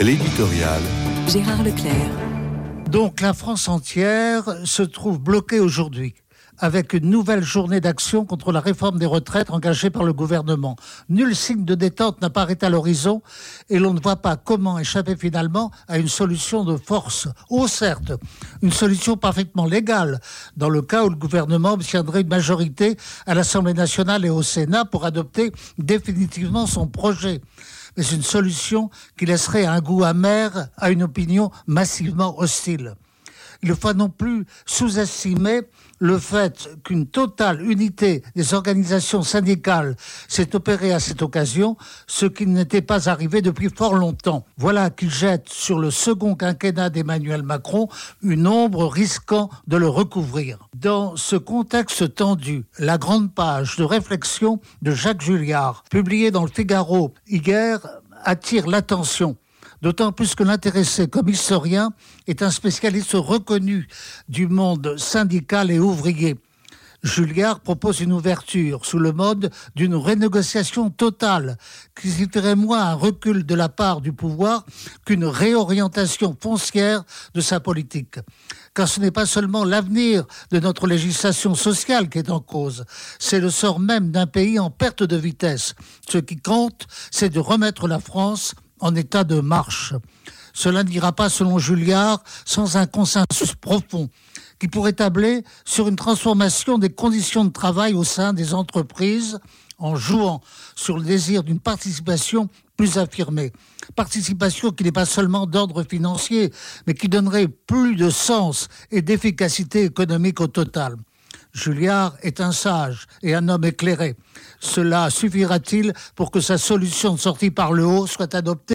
L'éditorial. Gérard Leclerc. Donc la France entière se trouve bloquée aujourd'hui avec une nouvelle journée d'action contre la réforme des retraites engagée par le gouvernement. Nul signe de détente n'apparaît à l'horizon et l'on ne voit pas comment échapper finalement à une solution de force. Oh certes, une solution parfaitement légale dans le cas où le gouvernement obtiendrait une majorité à l'Assemblée nationale et au Sénat pour adopter définitivement son projet mais une solution qui laisserait un goût amer à une opinion massivement hostile. Il ne faut non plus sous-estimer le fait qu'une totale unité des organisations syndicales s'est opérée à cette occasion, ce qui n'était pas arrivé depuis fort longtemps. Voilà qu'il jette sur le second quinquennat d'Emmanuel Macron une ombre risquant de le recouvrir. Dans ce contexte tendu, la grande page de réflexion de Jacques Julliard, publiée dans le Figaro hier, attire l'attention d'autant plus que l'intéressé comme historien est un spécialiste reconnu du monde syndical et ouvrier. Julliard propose une ouverture sous le mode d'une renégociation totale qui signifierait moins un recul de la part du pouvoir qu'une réorientation foncière de sa politique. Car ce n'est pas seulement l'avenir de notre législation sociale qui est en cause, c'est le sort même d'un pays en perte de vitesse. Ce qui compte, c'est de remettre la France en état de marche. Cela n'ira pas, selon Julliard, sans un consensus profond qui pourrait tabler sur une transformation des conditions de travail au sein des entreprises en jouant sur le désir d'une participation plus affirmée. Participation qui n'est pas seulement d'ordre financier, mais qui donnerait plus de sens et d'efficacité économique au total. Julliard est un sage et un homme éclairé. Cela suffira-t-il pour que sa solution de sortie par le haut soit adoptée?